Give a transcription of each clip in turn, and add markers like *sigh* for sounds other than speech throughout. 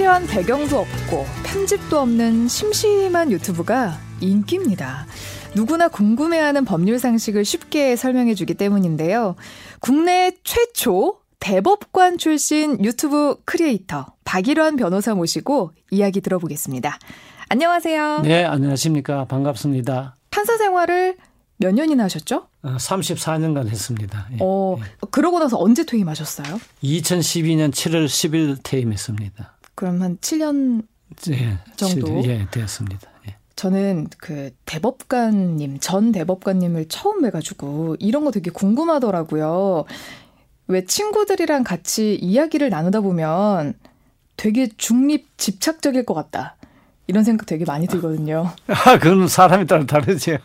화려한 배경도 없고 편집도 없는 심심한 유튜브가 인기입니다. 누구나 궁금해하는 법률 상식을 쉽게 설명해 주기 때문인데요. 국내 최초 대법관 출신 유튜브 크리에이터 박일환 변호사 모시고 이야기 들어보겠습니다. 안녕하세요. 네, 안녕하십니까. 반갑습니다. 판사 생활을 몇 년이나 하셨죠? 34년간 어, 했습니다. 예. 어, 그러고 나서 언제 퇴임하셨어요? 2012년 7월 10일 퇴임했습니다. 그럼 한 7년 예, 정도? 7, 예, 되었습니다. 예. 저는 그 대법관님, 전 대법관님을 처음 뵈가지고 이런 거 되게 궁금하더라고요. 왜 친구들이랑 같이 이야기를 나누다 보면 되게 중립 집착적일 것 같다. 이런 생각 되게 많이 들거든요. 아, 그건 사람에 따라 다르죠.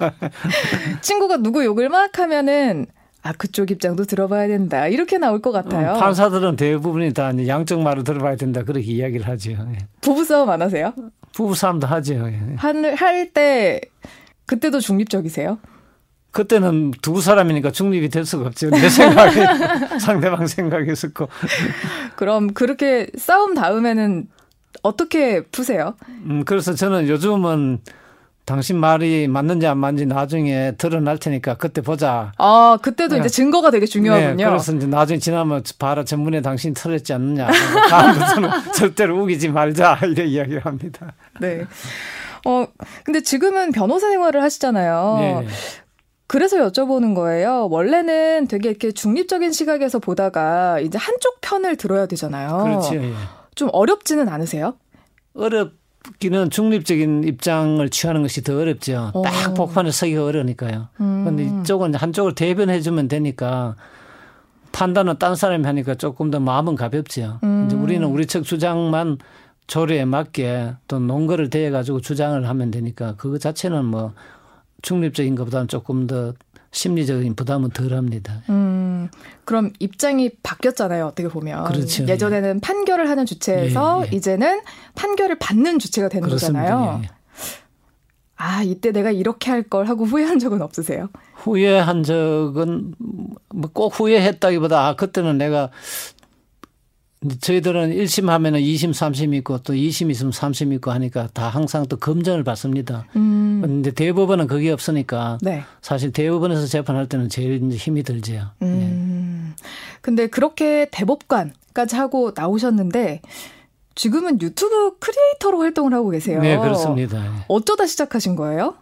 친구가 누구 욕을 막 하면은 아 그쪽 입장도 들어봐야 된다 이렇게 나올 것 같아요. 음, 판사들은 대부분이 다 양쪽 말을 들어봐야 된다 그렇게 이야기를 하죠. 예. 부부 싸움 안 하세요? 부부 싸움도 하죠. 예. 할때 그때도 중립적이세요? 그때는 두 사람이니까 중립이 될 수가 없죠. 내 생각에 *laughs* 상대방 생각이 있었고. 그럼 그렇게 싸움 다음에는 어떻게 푸세요? 음, 그래서 저는 요즘은 당신 말이 맞는지 안 맞는지 나중에 드러날 테니까 그때 보자. 아, 그때도 네. 이제 증거가 되게 중요하군요. 네, 그래서 이제 나중에 지나면 봐라 전문에 당신 틀렸지 않느냐. *laughs* 다음부터는 절대로 우기지 말자. *laughs* 이래 이야기를 합니다. 네. 어, 근데 지금은 변호사 생활을 하시잖아요. 네. 그래서 여쭤보는 거예요. 원래는 되게 이렇게 중립적인 시각에서 보다가 이제 한쪽 편을 들어야 되잖아요. 그렇죠. 예. 좀 어렵지는 않으세요? 어렵 기는 중립적인 입장을 취하는 것이 더 어렵죠. 오. 딱 어. 복판에 서기가 어려우니까요. 그런데 음. 이쪽은 한쪽을 대변해 주면 되니까 판단은 딴 사람이 하니까 조금 더 마음은 가볍죠. 음. 이제 우리는 우리 측 주장만 조례에 맞게 또 논거를 대해 가지고 주장을 하면 되니까 그거 자체는 뭐 중립적인 것보다는 조금 더 심리적인 부담은 덜합니다. 음, 그럼 입장이 바뀌었잖아요. 어떻게 보면 그렇죠. 예전에는 판결을 하는 주체에서 예, 예. 이제는 판결을 받는 주체가 되는 그렇습니다. 거잖아요. 예, 예. 아 이때 내가 이렇게 할 걸 하고 후회한 적은 없으세요? 후회한 적은 뭐 꼭 후회했다기보다 아 그때는 내가 저희들은 1심 하면은 2심, 3심 있고 또 2심 있으면 3심 있고 하니까 다 항상 또 검증을 받습니다. 음. 근데 대법원은 그게 없으니까 네. 사실 대법원에서 재판할 때는 제일 힘이 들지요. 음. 네. 근데 그렇게 대법관까지 하고 나오셨는데 지금은 유튜브 크리에이터로 활동을 하고 계세요. 네, 그렇습니다. 어쩌다 시작하신 거예요?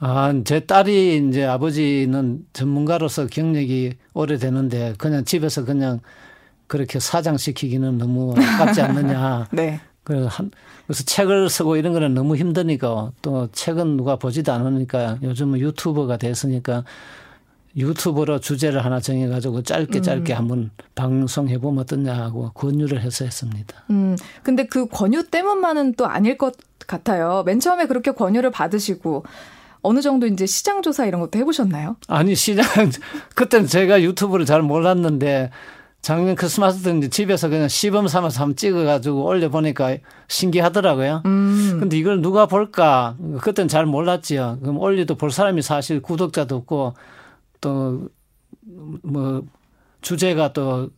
아, 제 딸이 이제 아버지는 전문가로서 경력이 오래되는데 그냥 집에서 그냥 그렇게 사장시키기는 너무 아깝지 않느냐. *laughs* 네. 그래서 한, 그래서 책을 쓰고 이런 거는 너무 힘드니까 또 책은 누가 보지도 않으니까 요즘은 유튜버가 됐으니까 유튜브로 주제를 하나 정해가지고 짧게 짧게 음. 한번 방송해보면 어떠냐 하고 권유를 해서 했습니다. 음, 근데 그 권유 때문만은 또 아닐 것 같아요. 맨 처음에 그렇게 권유를 받으시고 어느 정도 이제 시장 조사 이런 것도 해보셨나요? 아니 시장 *laughs* 그때는 제가 유튜브를 잘 몰랐는데 작년 크리스마스 때 집에서 그냥 시범 삼아서 한번 찍어가지고 올려보니까 신기하더라고요. 음. 근데 이걸 누가 볼까? 그때는 잘 몰랐지요. 그럼 올려도 볼 사람이 사실 구독자도 없고 또 뭐 주제가 또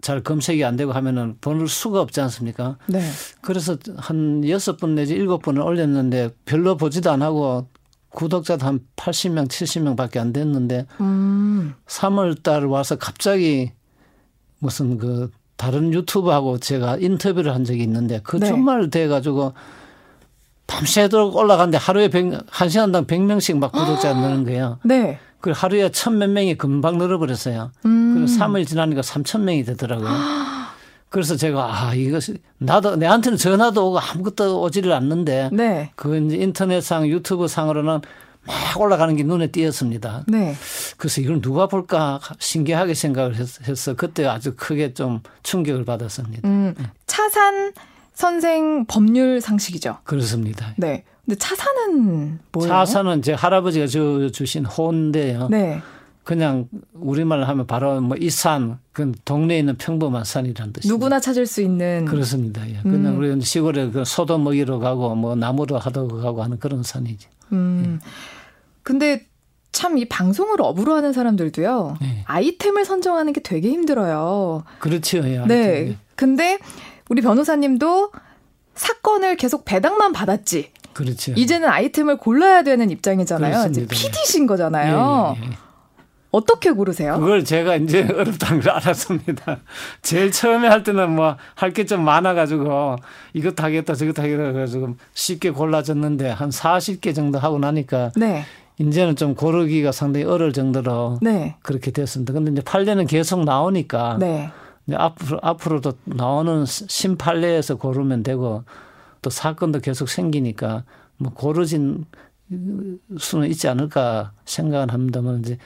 잘 검색이 안 되고 하면은 볼 수가 없지 않습니까? 네. 그래서 한 여섯 번 내지 일곱 번을 올렸는데 별로 보지도 안 하고 구독자도 한 80명, 70명 밖에 안 됐는데 음. 3월 달 와서 갑자기 무슨 그 다른 유튜브하고 제가 인터뷰를 한 적이 있는데 그 네. 주말 돼 가지고 밤새도록 올라갔는데 하루에 100, 한 시간당 100명씩 막 구독자 늘는 거예요. 네. 그 하루에 천 몇 명이 금방 늘어버렸어요. 음. 그리고 3일 지나니까 3천 명이 되더라고요. 그래서 제가 아 이거 나도 내한테는 전화도 오고 아무것도 오지를 않는데 네. 그 이제 인터넷상 유튜브 상으로는 막 올라가는 게 눈에 띄었습니다. 네. 그래서 이걸 누가 볼까 신기하게 생각을 했어. 그때 아주 크게 좀 충격을 받았습니다. 음, 차산 선생 법률 상식이죠. 그렇습니다. 네. 근데 차산은 뭐예요? 차산은 제 할아버지가 주, 주신 호인데요. 네. 그냥 우리말 하면 바로 뭐 이 산, 그 동네에 있는 평범한 산이란 뜻이죠. 누구나 찾을 수 있는. 그렇습니다. 예. 그냥 음. 우리 시골에 그 소도 먹이러 가고 뭐 나무로 하러 가고 하는 그런 산이죠. 음. 예. 근데 참 이 방송을 업으로 하는 사람들도요. 네. 아이템을 선정하는 게 되게 힘들어요. 그렇죠. 예, 네. 근데 우리 변호사님도 사건을 계속 배당만 받았지. 그렇죠. 이제는 아이템을 골라야 되는 입장이잖아요. 그렇습니다. 이제 PD신 거잖아요. 예, 예, 예. 어떻게 고르세요? 그걸 제가 이제 *laughs* 어렵다는 걸 알았습니다. 제일 처음에 할 때는 뭐 할 게 좀 많아가지고 이것도 하겠다 저것도 하겠다 해가지고 쉽게 골라졌는데 한 40개 정도 하고 나니까 네. 이제는 좀 고르기가 상당히 어려울 정도로 네. 그렇게 됐습니다. 근데 이제 판례는 계속 나오니까 네. 이제 앞으로 앞으로도 나오는 심판례에서 고르면 되고 또 사건도 계속 생기니까 뭐 고르진 수는 있지 않을까 생각은 합니다만 이제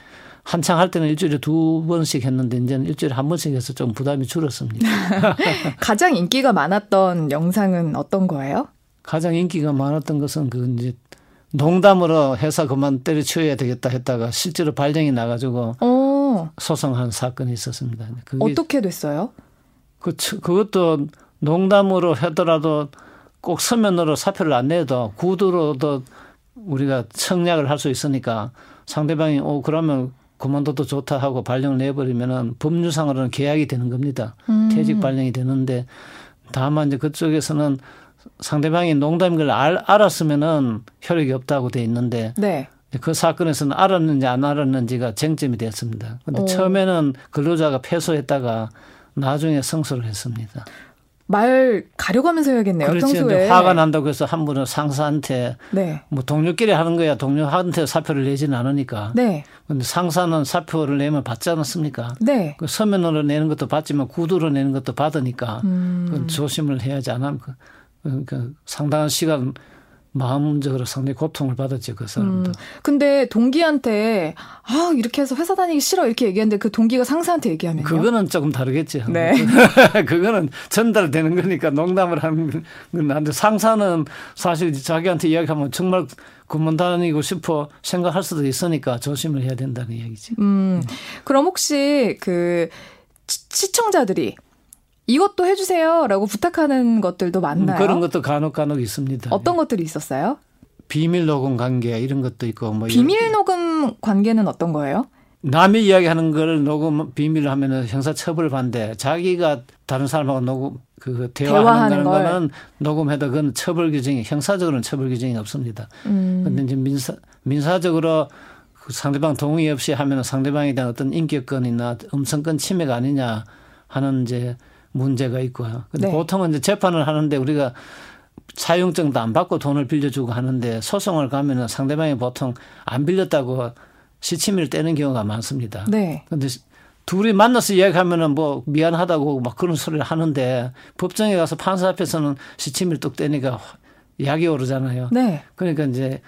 한창 할 때는 일주일에 두 번씩 했는데 이제는 일주일에 한 번씩 해서 좀 부담이 줄었습니다. *laughs* 가장 인기가 많았던 영상은 어떤 거예요? 가장 인기가 많았던 것은 그 이제 농담으로 회사 그만 때려치워야 되겠다 했다가 실제로 발령이 나가지고 어, 소송한 사건이 있었습니다. 어떻게 됐어요? 그, 그것도 농담으로 하더라도 꼭 서면으로 사표를 안 내도 구두로도 우리가 청약을 할 수 있으니까 상대방이 오 그러면 그만둬도 좋다 하고 발령을 내버리면은 법률상으로는 계약이 되는 겁니다. 음. 퇴직 발령이 되는데 다만 이제 그쪽에서는 상대방이 농담인 걸 알, 알았으면은 효력이 없다고 돼 있는데 네. 그 사건에서는 알았는지 안 알았는지가 쟁점이 됐습니다. 근데 오. 처음에는 근로자가 패소했다가 나중에 승소를 했습니다. 말 가려가면서 해야겠네요. 근데 화가 난다고 해서 한 분은 상사한테 네. 뭐 동료끼리 하는 거야. 동료한테 사표를 내지는 않으니까. 네. 근데 상사는 사표를 내면 받지 않았습니까? 네. 그 서면으로 내는 것도 받지만 구두로 내는 것도 받으니까 음. 조심을 해야지 않으면 그, 그러니까 상당한 시간 마음적으로 상당히 고통을 받았죠 그 사람도. 음. 근데 동기한테 아 이렇게 해서 회사 다니기 싫어 이렇게 얘기했는데 그 동기가 상사한테 얘기하면요. 그거는 조금 다르겠죠. 네. *laughs* 그거는 전달되는 거니까 농담을 하는 건 한데 상사는 사실 자기한테 이야기하면 정말 그만 다니고 싶어 생각할 수도 있으니까 조심을 해야 된다는 이야기지. 음. 그럼 혹시 그 시- 시청자들이 이것도 해주세요라고 부탁하는 것들도 많나요? 음, 그런 것도 간혹 간혹 있습니다. 어떤 것들이 있었어요? 비밀 녹음 관계 이런 것도 있고 뭐 비밀 녹음 관계는 어떤 거예요? 남이 이야기하는 걸 녹음 비밀로 하면은 형사 처벌 받는데 자기가 다른 사람하고 녹음 그 대화하는. 거는 녹음해도 그건 처벌 규정이 형사적으로는 처벌 규정이 없습니다. 음. 근데 이제 민사 민사적으로 그 상대방 동의 없이 하면은 상대방에 대한 어떤 인격권이나 음성권 침해가 아니냐 하는 이제 문제가 있고요. 근데 네. 보통은 이제 재판을 하는데 우리가 사용증도 안 받고 돈을 빌려주고 하는데 소송을 가면은 상대방이 보통 안 빌렸다고 시치미를 떼는 경우가 많습니다. 네. 근데 둘이 만나서 이야기하면은 뭐 미안하다고 막 그런 소리를 하는데 법정에 가서 판사 앞에서는 시치미를 뚝 떼니까 약이 오르잖아요. 네. 그러니까 이제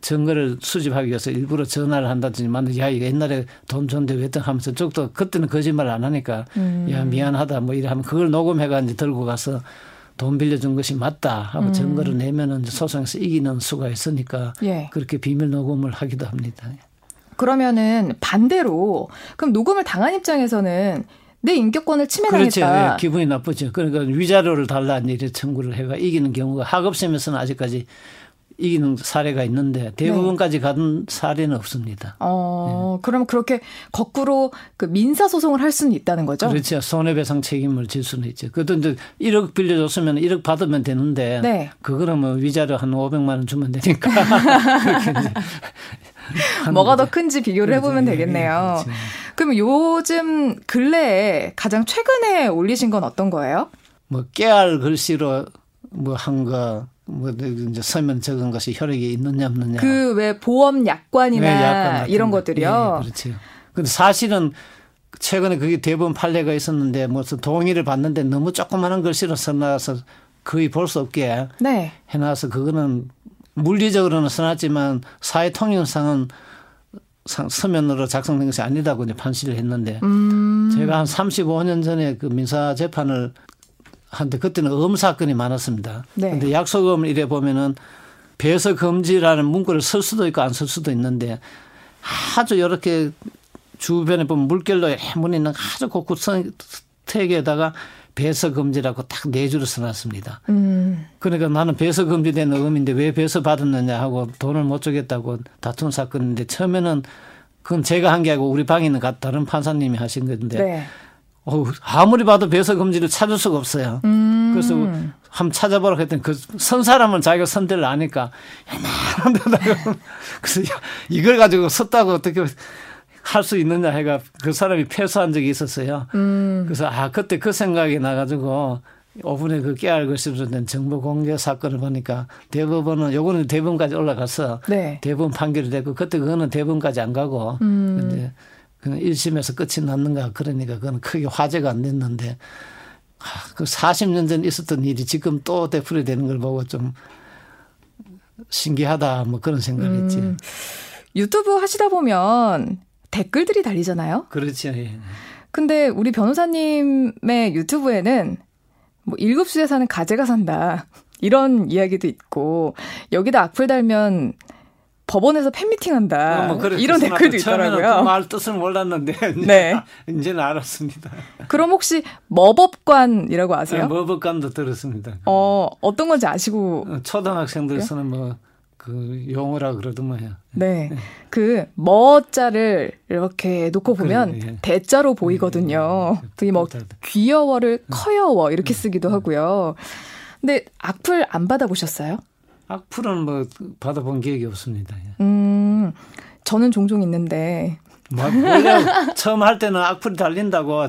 증거를 수집하기 위해서 일부러 전화를 한다든지 만약 야 이거 옛날에 돈 줬는데 왜또 하면서 쪽도 그때는 거짓말을 안 하니까 음. 야 미안하다 뭐 이래 하면 그걸 녹음해가 이제 들고 가서 돈 빌려준 것이 맞다 하고 음. 증거를 내면은 소송에서 이기는 수가 있으니까 예. 그렇게 비밀 녹음을 하기도 합니다. 그러면은 반대로 그럼 녹음을 당한 입장에서는 내 인격권을 그렇죠. 침해당했다. 예, 기분이 나쁘죠. 그러니까 위자료를 달라 이래 청구를 해가 이기는 경우가 학업심에서는 아직까지 이기는 사례가 있는데 대부분까지 가는 사례는 없습니다. 어, 그럼 그렇게 거꾸로 그 민사 소송을 할 수는 있다는 거죠? 그렇죠. 손해배상 책임을 질 수는 있죠. 그것도 이제 1억 빌려줬으면 1억 받으면 되는데 네. 그거는 뭐 위자료 한 500만 원 주면 되니까 *laughs* 뭐가 더. 큰지 비교를 해보면 그렇죠. 예, 되겠네요. 그렇죠. 그럼 요즘 근래에 가장 최근에 올리신 건 어떤 거예요? 뭐 깨알 글씨로 뭐 한 거, 뭐 이제 서면 적은 것이 효력이 있느냐 없느냐. 그 왜 보험 약관이나 네, 이런 거. 것들이요. 예, 그렇죠. 근데 사실은 최근에 그게 대법원 판례가 있었는데 무슨 동의를 받는데 너무 조그마한 글씨로 써놔서 거의 볼 수 없게 네. 해놔서 그거는 물리적으로는 써놨지만 사회 통념상은 상- 서면으로 작성된 것이 아니다고 이제 판시를 했는데 음. 제가 한 35년 전에 그 민사 재판을 한데 그때는 음 사건이 많았습니다. 네. 근데 약속음을 이래 보면은 배서 금지라는 문구를 쓸 수도 있고 안 쓸 수도 있는데 아주 이렇게 주변에 보면 물결로 해문 있는 아주 곳곳 선택에다가 배서 금지라고 딱 네 줄을 써놨습니다. 음. 그러니까 나는 배서 금지된 음인데 왜 배서 받았느냐 하고 돈을 못 주겠다고 다툰 사건인데 처음에는 그건 제가 한 게 아니고 우리 방에 있는 가- 다른 판사님이 하신 건데 네. 어우, 아무리 봐도 배서 금지를 찾을 수가 없어요. 음. 그래서 한번 찾아보라고 했더니 그 선 사람은 자기가 선대를 아니까 야만한 데다가 *laughs* 그래서 이걸 가지고 섰다고 어떻게 할 수 있느냐 해가 그 사람이 패소한 적이 있었어요. 음. 그래서 아 그때 그 생각이 나가지고 오분에 그 깨알고 싶었던 정보 공개 사건을 보니까 대법원은 요거는 대법원까지 올라가서 네. 대법원 판결이 됐고 그때 그거는 대법원까지 안 가고 음. 이제 그냥 1심에서 끝이 났는가 그러니까 그건 크게 화제가 안 됐는데 그 40년 전 있었던 일이 지금 또 되풀이 되는 걸 보고 좀 신기하다 뭐 그런 생각을 음, 했지. 유튜브 하시다 보면 댓글들이 달리잖아요. 그렇죠. 예. 근데 우리 변호사님의 유튜브에는 뭐 일급수에 사는 가재가 산다. *laughs* 이런 이야기도 있고 여기다 악플 달면 법원에서 팬미팅 한다. 뭐 이런 댓글도 있더라고요. 그 말 뜻을 몰랐는데 *laughs* 네. 이제는 알았습니다. 그럼 혹시 머법관이라고 아세요? 네, 머법관도 들었습니다. 어 어떤 건지 아시고 어, 초등학생들 쓰는 뭐. 그 용어라 그러더만요. 네. 네. 그 머자를 이렇게 놓고 보면 그래, 예. 대자로 보이거든요. 예, 예. 그게 뭐 귀여워를 커여워 이렇게 쓰기도 하고요. 근데 악플 안 받아 보셨어요? 악플은 뭐 받아본 기억이 없습니다. 예. 음, 저는 종종 있는데. 뭐, 처음 할 때는 악플이 달린다고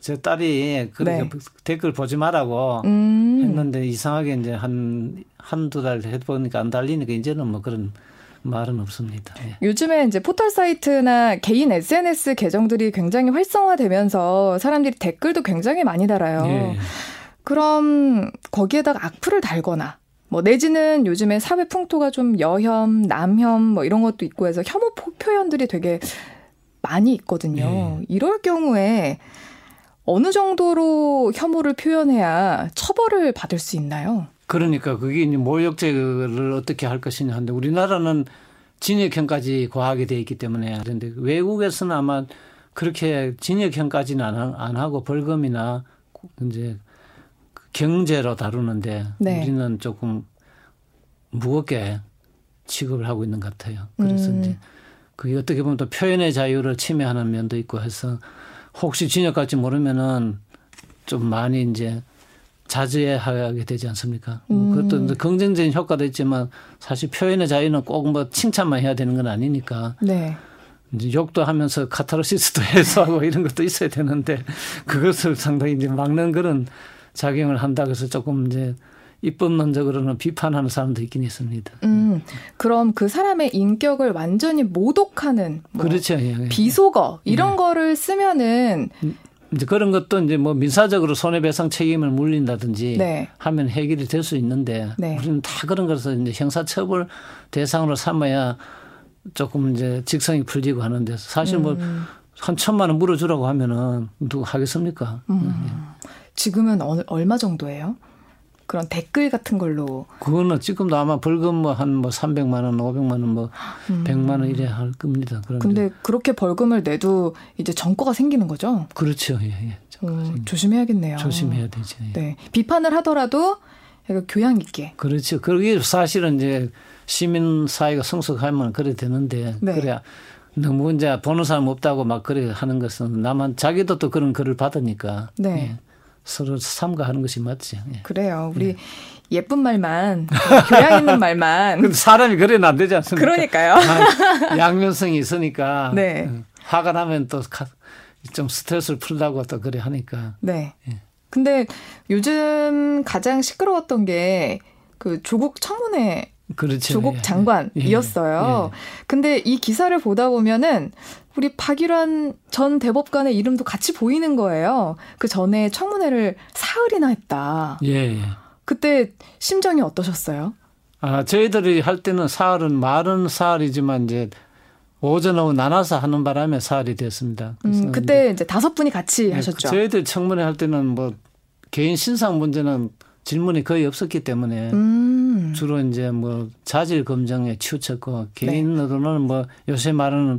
제 딸이 그렇게 네. 댓글 보지 말라고 음. 했는데 이상하게 이제 한, 한두 달 해보니까 안 달리니까 이제는 뭐 그런 말은 없습니다. 예. 요즘에 이제 포털 사이트나 개인 SNS 계정들이 굉장히 활성화되면서 사람들이 댓글도 굉장히 많이 달아요. 예. 그럼 거기에다가 악플을 달거나 뭐 내지는 요즘에 사회 풍토가 좀 여혐, 남혐 뭐 이런 것도 있고 해서 혐오 표현들이 되게 많이 있거든요. 네. 이럴 경우에 어느 정도로 혐오를 표현해야 처벌을 받을 수 있나요? 그러니까 그게 이제 모욕죄를 어떻게 할 것이냐 하는데 우리나라는 징역형까지 과하게 돼 있기 때문에 그런데 외국에서는 아마 그렇게 징역형까지는 안 하고 벌금이나 이제 경제로 다루는데 네. 우리는 조금 무겁게 취급을 하고 있는 것 같아요. 그래서 음. 이제 그게 어떻게 보면 또 표현의 자유를 침해하는 면도 있고 해서 혹시 진역 갈지 모르면은 좀 많이 이제 자제하게 되지 않습니까? 뭐 음. 그것도 이제 긍정적인 효과도 있지만 사실 표현의 자유는 꼭 뭐 칭찬만 해야 되는 건 아니니까. 네. 이제 욕도 하면서 카타르시스도 *laughs* 해소하고 이런 것도 있어야 되는데 그것을 상당히 이제 막는 그런 작용을 한다고 해서 조금 이제 입법론적으로는 비판하는 사람도 있긴 있습니다. 음, 그럼 그 사람의 인격을 완전히 모독하는 뭐 그렇죠. 예, 예. 비속어 이런 예. 거를 쓰면은 음, 이제 그런 것도 이제 뭐 민사적으로 손해배상 책임을 물린다든지 네. 하면 해결이 될 수 있는데 네. 우리는 다 그런 것을 이제 형사처벌 대상으로 삼아야 조금 이제 직성이 풀리고 하는데 사실 뭐 음. 한 천만 원 물어주라고 하면은 누가 하겠습니까? 음. 예. 지금은 어느, 얼마 정도예요? 그런 댓글 같은 걸로. 그거는 지금도 아마 벌금 뭐 한뭐 뭐 300만 원, 500만 원, 뭐 음. 100만 원 이래 할 겁니다. 그런데 근데 그렇게 벌금을 내도 이제 전과가 생기는 거죠? 그렇죠. 예, 예. 어, 조심해야겠네요. 조심해야 되죠. 예. 네. 비판을 하더라도 교양 있게. 그렇죠. 그게 사실은 이제 시민 사회가 성숙하면 그래 되는데 네. 그래 너무 이제 보는 사람 없다고 막 그래 하는 것은 나만 자기도 또 그런 글을 받으니까. 네. 예. 서로 삼가하는 것이 맞지. 예. 그래요. 우리 예. 예쁜 말만 *laughs* 교양 있는 말만. 근데 사람이 그래는 안 되지 않습니까? 그러니까요. 아, 양면성이 있으니까. 네. 어, 화가 나면 또 좀 스트레스를 풀라고 또 그래 하니까. 네. 예. 근데 요즘 가장 시끄러웠던 게 그 조국 청문회 그렇죠. 조국 예. 장관이었어요. 예. 예. 근데 이 기사를 보다 보면은 우리 박일환 전 대법관의 이름도 같이 보이는 거예요. 그 전에 청문회를 사흘이나 했다. 예. 그때 심정이 어떠셨어요? 아, 저희들이 할 때는 사흘은 말은 사흘이지만 이제 오전 오후 나눠서 하는 바람에 사흘이 됐습니다. 음, 그때 이제 다섯 분이 같이 네, 하셨죠. 저희들 청문회 할 때는 뭐 개인 신상 문제는 질문이 거의 없었기 때문에 음. 주로 이제 뭐 자질 검증에 치우쳤고 개인으로는 네. 뭐 요새 말하는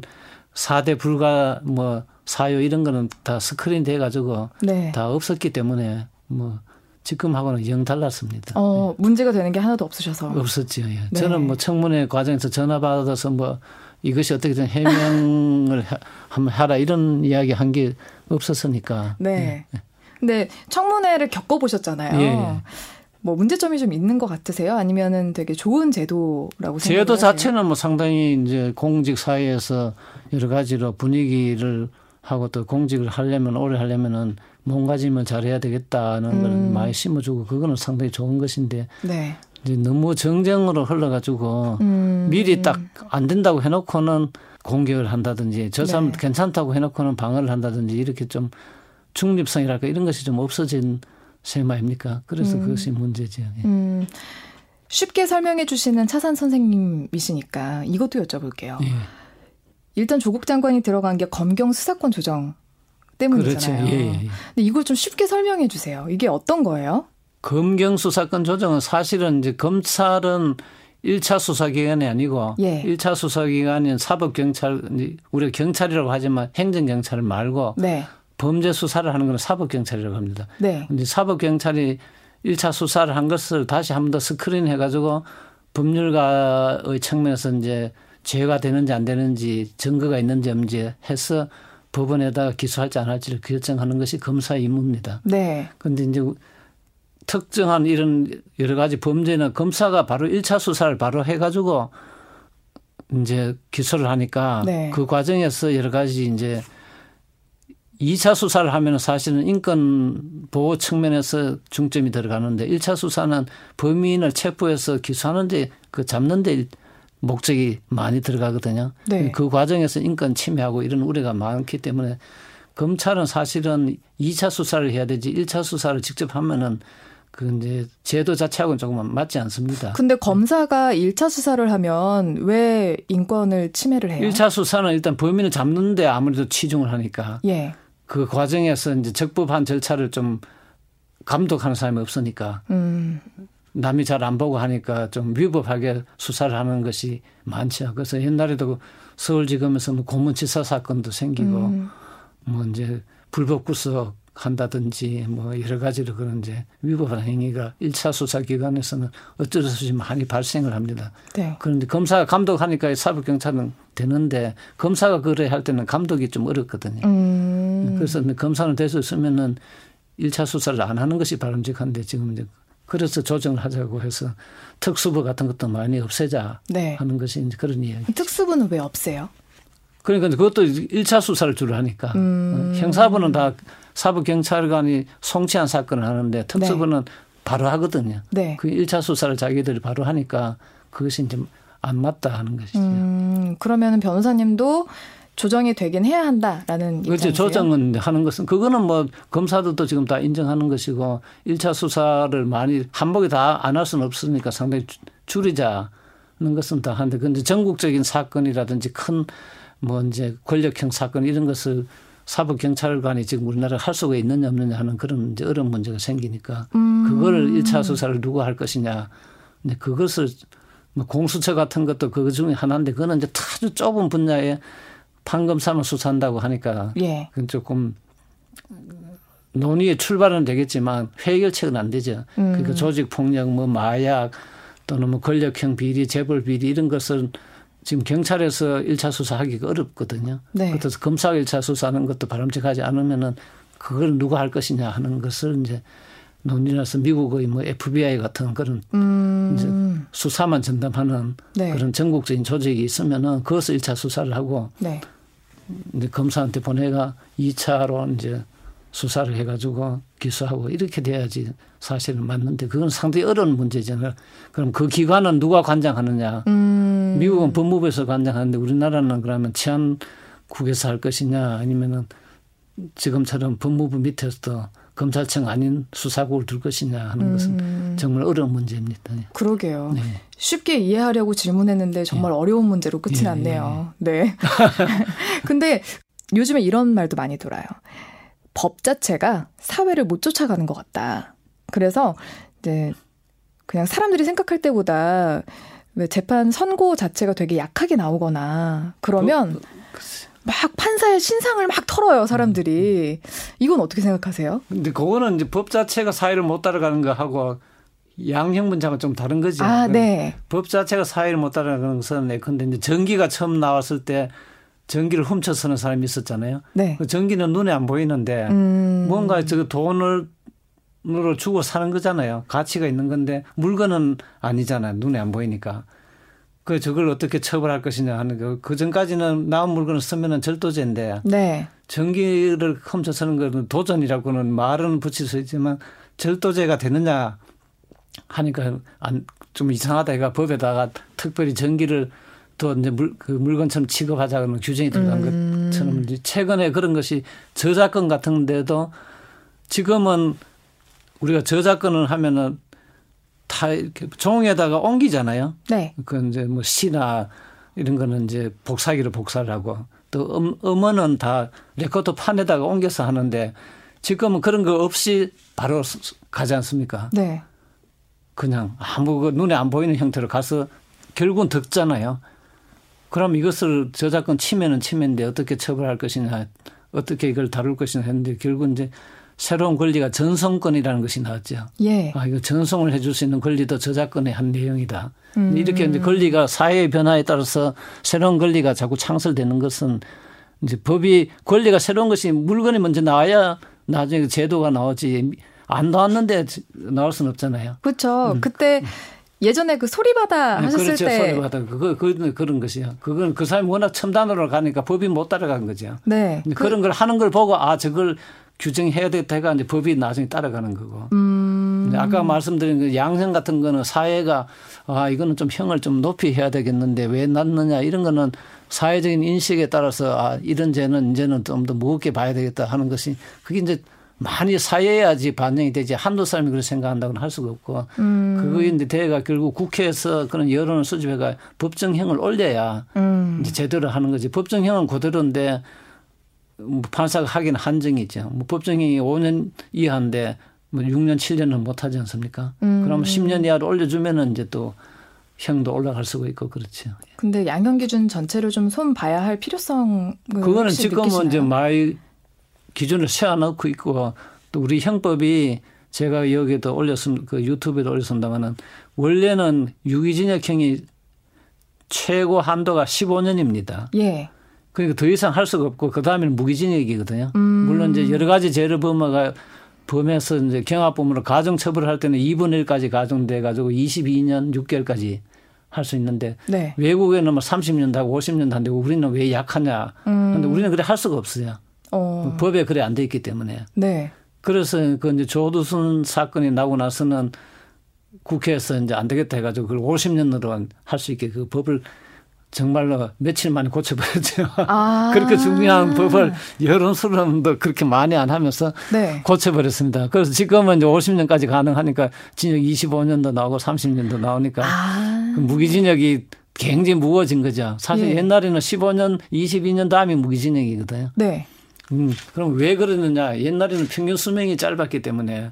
4대 불가 뭐 사유 이런 거는 다 스크린 돼 가지고 네. 다 없었기 때문에 뭐 지금하고는 영 달랐습니다. 어, 네. 문제가 되는 게 하나도 없으셔서. 없었죠. 예. 네. 저는 뭐 청문회 과정에서 전화 받아서 뭐 이것이 어떻게든 해명을 한번 하라 이런 이야기 한 게 없었으니까. 네. 예. 근데 청문회를 겪어보셨잖아요. 예. 뭐 문제점이 좀 있는 것 같으세요? 아니면은 되게 좋은 제도라고 생각하세요? 제도 자체는 뭐 상당히 이제 공직 사회에서 여러 가지로 분위기를 하고 또 공직을 하려면 오래 하려면은 몸가짐을 잘해야 되겠다는 음. 걸 많이 심어주고 그거는 상당히 좋은 것인데 네. 이제 너무 정쟁으로 흘러가지고 음. 미리 딱 안 된다고 해놓고는 공격을 한다든지 저 사람 네. 괜찮다고 해놓고는 방어를 한다든지 이렇게 좀 중립성이랄까 이런 것이 좀 없어진 셈 아닙니까? 그래서 음. 그것이 문제죠. 예. 음. 쉽게 설명해 주시는 차산 선생님이시니까 이것도 여쭤볼게요. 예. 일단 조국 장관이 들어간 게 검경 수사권 조정 때문이잖아요. 그렇죠. 예, 예, 예. 근데 이걸 좀 쉽게 설명해 주세요. 이게 어떤 거예요? 검경 수사권 조정은 사실은 이제 검찰은 1차 수사기관이 아니고 예. 1차 수사기관인 사법경찰, 우리가 경찰이라고 하지만 행정경찰 말고 네. 범죄 수사를 하는 건 사법 경찰이라고 합니다. 네. 이제 사법 경찰이 1차 수사를 한 것을 다시 한 번 더 스크린 해 가지고 법률가의 측면에서 이제 죄가 되는지 안 되는지 증거가 있는지 없는지 해서 법원에다가 기소할지 안 할지를 결정하는 것이 검사의 임무입니다. 네. 그런데 이제 특정한 이런 여러 가지 범죄는 검사가 바로 1차 수사를 바로 해 가지고 이제 기소를 하니까 네. 그 과정에서 여러 가지 이제 2차 수사를 하면 사실은 인권 보호 측면에서 중점이 들어가는데 1차 수사는 범인을 체포해서 기소하는데 그 잡는데 목적이 많이 들어가거든요. 네. 그 과정에서 인권 침해하고 이런 우려가 많기 때문에 검찰은 사실은 2차 수사를 해야 되지 1차 수사를 직접 하면은 그 이제 제도 자체하고는 조금 맞지 않습니다. 근데 검사가 1차 수사를 하면 왜 인권을 침해를 해요? 1차 수사는 일단 범인을 잡는데 아무래도 치중을 하니까. 예. 그 과정에서 이제 적법한 절차를 좀 감독하는 사람이 없으니까. 음. 남이 잘 안 보고 하니까 좀 위법하게 수사를 하는 것이 많죠. 그래서 옛날에도 서울지검에서 뭐 고문치사 사건도 생기고 음. 뭐 이제 불법 구속 한다든지 뭐 여러 가지로 그런 이제 위법한 행위가 1차 수사 기관에서는 어쩔 수 없이 많이 발생을 합니다. 네. 그런데 검사가 감독하니까 사법 경찰은 되는데 검사가 그래 할 때는 감독이 좀 어렵거든요. 음. 그래서 검사는 돼서 있으면은 1차 수사를 안 하는 것이 바람직한데 지금 이제 그래서 조정을 하자고 해서 특수부 같은 것도 많이 없애자 네. 하는 것이 이제 그런 이야기. 특수부는 왜 없애요? 그러니까 그것도 1차 수사를 주로 하니까 음. 형사부는 다 사법경찰관이 송치한 사건을 하는데 특수부는 네. 바로 하거든요. 네. 그 1차 수사를 자기들이 바로 하니까 그것이 이제 안 맞다 하는 것이죠. 음, 그러면 변호사님도 조정이 되긴 해야 한다라는 그렇죠. 조정은 하는 것은 그거는 뭐 검사들도 지금 다 인정하는 것이고 1차 수사를 많이 한복에 다 안 할 수는 없으니까 상당히 줄이자는 것은 다 하는데 근데 전국적인 사건이라든지 큰 뭐 이제 권력형 사건 이런 것을 사법 경찰관이 지금 우리나라에 할 수가 있느냐 없느냐 하는 그런 이제 어려운 문제가 생기니까 음. 그거를 1차 수사를 누가 할 것이냐. 근데 그것을 뭐 공수처 같은 것도 그 중에 하나인데 그거는 이제 아주 좁은 분야에 판검사만 수사한다고 하니까 예. 그건 조금 논의의 출발은 되겠지만 해결책은 안 되죠. 음. 그러니까 조직 폭력, 뭐 마약 또는 뭐 권력형 비리, 재벌 비리 이런 것은 지금 경찰에서 1차 수사하기가 어렵거든요. 네. 그래서 검사가 1차 수사하는 것도 바람직하지 않으면은 그걸 누가 할 것이냐 하는 것을 이제 논의라서 미국의 뭐 FBI 같은 그런 음. 이제 수사만 전담하는 네. 그런 전국적인 조직이 있으면은 그것을 1차 수사를 하고 네. 이제 검사한테 보내가 2차로 이제 수사를 해가지고 기소하고 이렇게 돼야지 사실은 맞는데 그건 상당히 어려운 문제잖아요. 그럼 그 기관은 누가 관장하느냐. 음. 미국은 법무부에서 관장하는데 우리나라는 그러면 치안국에서 할 것이냐 아니면은 지금처럼 법무부 밑에서도 검찰청 아닌 수사국을 둘 것이냐 하는 것은 음. 정말 어려운 문제입니다. 네. 그러게요. 네. 쉽게 이해하려고 질문했는데 정말 네. 어려운 문제로 끝이 예, 났네요. 예. 네. *laughs* 근데 요즘에 이런 말도 많이 돌아요. 법 자체가 사회를 못 쫓아가는 것 같다. 그래서 이제 그냥 사람들이 생각할 때보다 왜 재판 선고 자체가 되게 약하게 나오거나 그러면 그, 그, 막 판사의 신상을 막 털어요 사람들이 이건 어떻게 생각하세요? 근데 그거는 이제 법 자체가 사회를 못 따라가는 거 하고 양형 문제가 좀 다른 거지. 아, 네. 법 자체가 사회를 못 따라가는 것은 근데 이제 전기가 처음 나왔을 때 전기를 훔쳐 쓰는 사람이 있었잖아요. 네. 그 전기는 눈에 안 보이는데 음. 뭔가 저 돈을 으로 주고 사는 거잖아요. 가치가 있는 건데 물건은 아니잖아요. 눈에 안 보이니까. 그 저걸 어떻게 처벌할 것이냐 하는 거. 그 전까지는 나온 물건을 쓰면은 절도죄인데. 네. 전기를 훔쳐 쓰는 거는 도전이라고는 말은 붙일 수 있지만 절도죄가 되느냐 하니까 안, 좀 이상하다. 해가 법에다가 특별히 전기를 또 이제 물, 그 물건처럼 취급하자는 규정이 들어간 음. 것처럼 이제 최근에 그런 것이 저작권 같은 데도 지금은 우리가 저작권을 하면은 다 이렇게 종이에다가 옮기잖아요. 네. 그 이제 뭐 시나 이런 거는 이제 복사기로 복사를 하고 또 음, 음원은 다 레코드 판에다가 옮겨서 하는데 지금은 그런 거 없이 바로 가지 않습니까? 네. 그냥 아무 그 눈에 안 보이는 형태로 가서 결국은 듣잖아요. 그럼 이것을 저작권 침해는 침해인데 어떻게 처벌할 것이냐, 어떻게 이걸 다룰 것이냐 했는데 결국 이제 새로운 권리가 전송권이라는 것이 나왔죠. 예. 아, 이거 전송을 해줄 수 있는 권리도 저작권의 한 내용이다. 음. 이렇게 이제 권리가 사회의 변화에 따라서 새로운 권리가 자꾸 창설되는 것은 이제 법이 권리가 새로운 것이 물건이 먼저 나와야 나중에 제도가 나오지 안 나왔는데 나올 수는 없잖아요. 그렇죠. 음. 그때 예전에 그 소리바다 네, 하셨을 그렇죠. 때 소리바다 그거 그 그런 것이요. 그건 그 사람이 워낙 첨단으로 가니까 법이 못 따라간 거죠. 네. 그런 걸 하는 걸 보고 아 저걸 규정해야 되겠다 해가 이제 법이 나중에 따라가는 거고. 음. 아까 말씀드린 그 양형 같은 거는 사회가 아 이거는 좀 형을 좀 높이 해야 되겠는데 왜 났느냐 이런 거는 사회적인 인식에 따라서 아 이런 죄는 이제는 좀 더 무겁게 봐야 되겠다 하는 것이 그게 이제 많이 사회야지 반영이 되지 한두 사람이 그렇게 생각한다고는 할 수가 없고 음. 그거에 이제 대가 결국 국회에서 그런 여론을 수집해가 법정형을 올려야 음. 이제 제대로 하는 거지 법정형은 그대로인데 뭐 판사가 하긴 한정이 있죠. 뭐 법정형이 5년 이하인데 뭐 6년 7년은 못 하지 않습니까? 음. 그럼 10년 이하로 올려주면은 이제 또 형도 올라갈 수가 있고 그렇죠. 근데 양형 기준 전체를 좀 손 봐야 할 필요성 그거는 지금은 느끼시나요? 이제 많이 기준을 세워놓고 있고 또 우리 형법이 제가 여기에도 올렸습니다. 그 유튜브에도 올렸습니다만은 원래는 유기징역형이 최고 한도가 15년입니다. 예. 그러니까 더 이상 할 수가 없고 그 다음에는 무기징역이거든요. 음. 물론 이제 여러 가지 죄를 범하가 범해서 이제 경합범으로 가정처벌을 할 때는 2분의 1까지 가정돼 가지고 22년 6개월까지 할 수 있는데 네. 외국에는 뭐 30년도 하고 50년도 하는데 우리는 왜 약하냐. 음. 근데 우리는 그래 할 수가 없어요. 어. 법에 그래 안 돼 있기 때문에. 네. 그래서 그 이제 조두순 사건이 나고 나서는 국회에서 이제 안 되겠다 해가지고 그걸 50년으로 할 수 있게 그 법을 정말로 며칠 만에 고쳐버렸죠. 아. *laughs* 그렇게 중요한 법을 여론수론도 그렇게 많이 안 하면서 네. 고쳐버렸습니다. 그래서 지금은 이제 50년까지 가능하니까 징역 25년도 나오고 30년도 나오니까 아. 그 무기징역이 굉장히 무거워진 거죠. 사실 예. 옛날에는 15년, 22년 다음이 무기징역이거든요. 네. 음, 그럼 왜 그러느냐. 옛날에는 평균 수명이 짧았기 때문에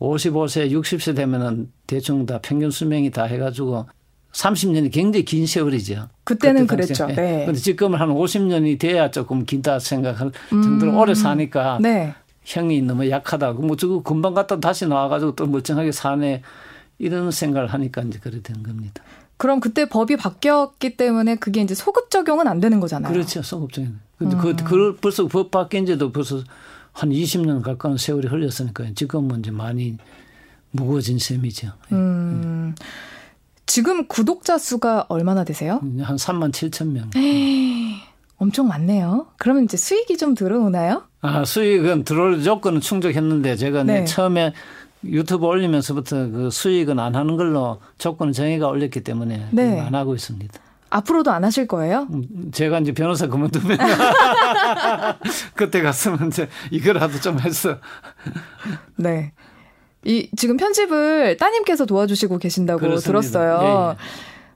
55세, 60세 되면은 대충 다 평균 수명이 다 해가지고 30년이 굉장히 긴 세월이죠. 그때는 그랬죠. 네. 그런데 지금은 한 50년이 돼야 조금 긴다 생각할 정도로 음. 오래 사니까 네. 형이 너무 약하다고 뭐 저거 금방 갔다 다시 나와가지고 또 멀쩡하게 사네 이런 생각을 하니까 이제 그래 된 겁니다. 그럼 그때 법이 바뀌었기 때문에 그게 이제 소급 적용은 안 되는 거잖아요. 그렇죠. 소급 적용. 근데 그, 음. 그, 그 벌써 법 바뀐 지도 벌써 한 20년 가까운 세월이 흘렸으니까 지금은 이제 많이 무거워진 셈이죠. 예. 음. 지금 구독자 수가 얼마나 되세요? 한 3만 7천 명. 엄청 많네요. 그러면 이제 수익이 좀 들어오나요? 아, 수익은 들어올 조건은 충족했는데 제가 네. 처음에 유튜브 올리면서부터 그 수익은 안 하는 걸로 조건 정의가 올렸기 때문에 네. 안 하고 있습니다. 앞으로도 안 하실 거예요? 음, 제가 이제 변호사 그만두면 *laughs* 그때 갔으면 이제 이거라도 좀 했어. 네. 이 지금 편집을 따님께서 도와주시고 계신다고 그렇습니다. 들었어요. 예, 예.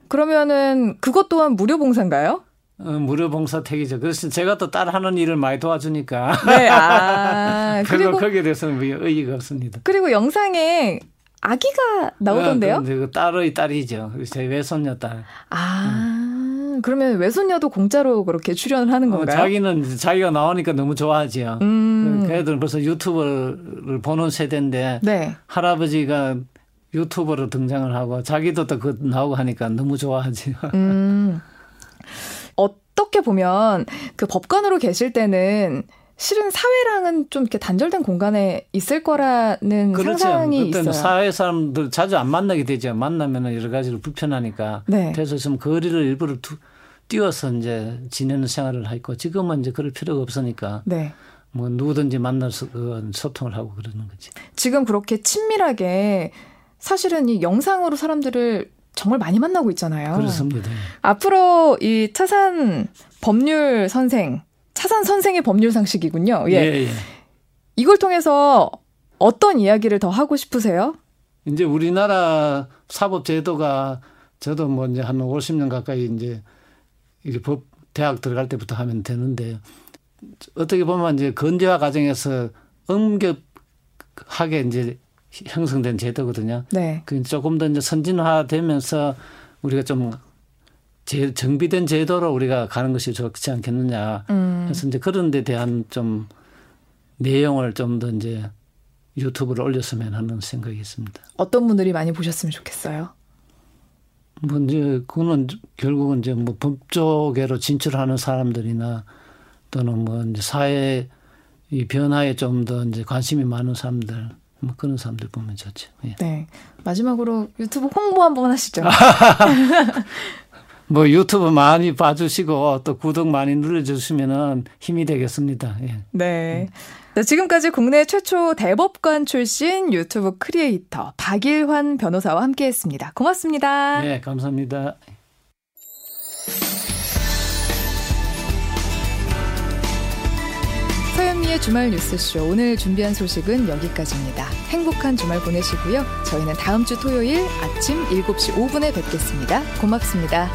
그러면은 그것 또한 무료 봉사인가요? 어, 무료 봉사 택이죠. 그래서 제가 또 딸 하는 일을 많이 도와주니까. 네, 아. *laughs* 그리고 거기에 대해서는 의의가 없습니다. 그리고 영상에 아기가 나오던데요? 어, 그 딸의 딸이죠. 제 외손녀 딸. 아. 음. 그러면 외손녀도 공짜로 그렇게 출연을 하는 어, 건가요? 어, 자기는 자기가 나오니까 너무 좋아하지요. 음. 걔들은 벌써 유튜브를 보는 세대인데 네. 할아버지가 유튜버로 등장을 하고 자기도 또 그 나오고 하니까 너무 좋아하지요. 음. *laughs* 어떻게 보면 그 법관으로 계실 때는 실은 사회랑은 좀 이렇게 단절된 공간에 있을 거라는 그렇죠. 상상이 있어요. 사회 사람들 자주 안 만나게 되죠. 만나면 여러 가지로 불편하니까. 네. 그래서 좀 거리를 일부러 두, 띄워서 이제 지내는 생활을 하고 지금은 이제 그럴 필요가 없으니까. 네. 뭐 누구든지 만나서 그 소통을 하고 그러는 거지. 지금 그렇게 친밀하게 사실은 이 영상으로 사람들을 정말 많이 만나고 있잖아요. 그렇습니다. 앞으로 이 차산 법률 선생 차산 선생의 법률 상식이군요. 예. 예, 예. 이걸 통해서 어떤 이야기를 더 하고 싶으세요? 이제 우리나라 사법 제도가 저도 뭐 이제 한 50년 가까이 이제 이게 법 대학 들어갈 때부터 하면 되는데 어떻게 보면 이제 건재화 과정에서 엄격하게 이제 형성된 제도거든요. 네. 그 조금 더 이제 선진화되면서 우리가 좀 제, 정비된 제도로 우리가 가는 것이 좋지 않겠느냐. 음. 그래서 이제 그런 데 대한 좀 내용을 좀 더 이제 유튜브를 올렸으면 하는 생각이 있습니다. 어떤 분들이 많이 보셨으면 좋겠어요? 뭐 이제 그거는 결국은 이제 뭐 법조계로 진출하는 사람들이나 또는 뭐 이제 사회 이 변화에 좀 더 이제 관심이 많은 사람들 뭐 그런 사람들 보면 좋죠. 예. 네. 마지막으로 유튜브 홍보 한번 하시죠. *laughs* 뭐 유튜브 많이 봐주시고 또 구독 많이 눌러주시면은 힘이 되겠습니다. 예. 네. 네. 지금까지 국내 최초 대법관 출신 유튜브 크리에이터 박일환 변호사와 함께했습니다. 고맙습니다. 네, 감사합니다. 서현미의 주말 뉴스쇼 오늘 준비한 소식은 여기까지입니다. 행복한 주말 보내시고요. 저희는 다음 주 토요일 아침 7시 5분에 뵙겠습니다. 고맙습니다.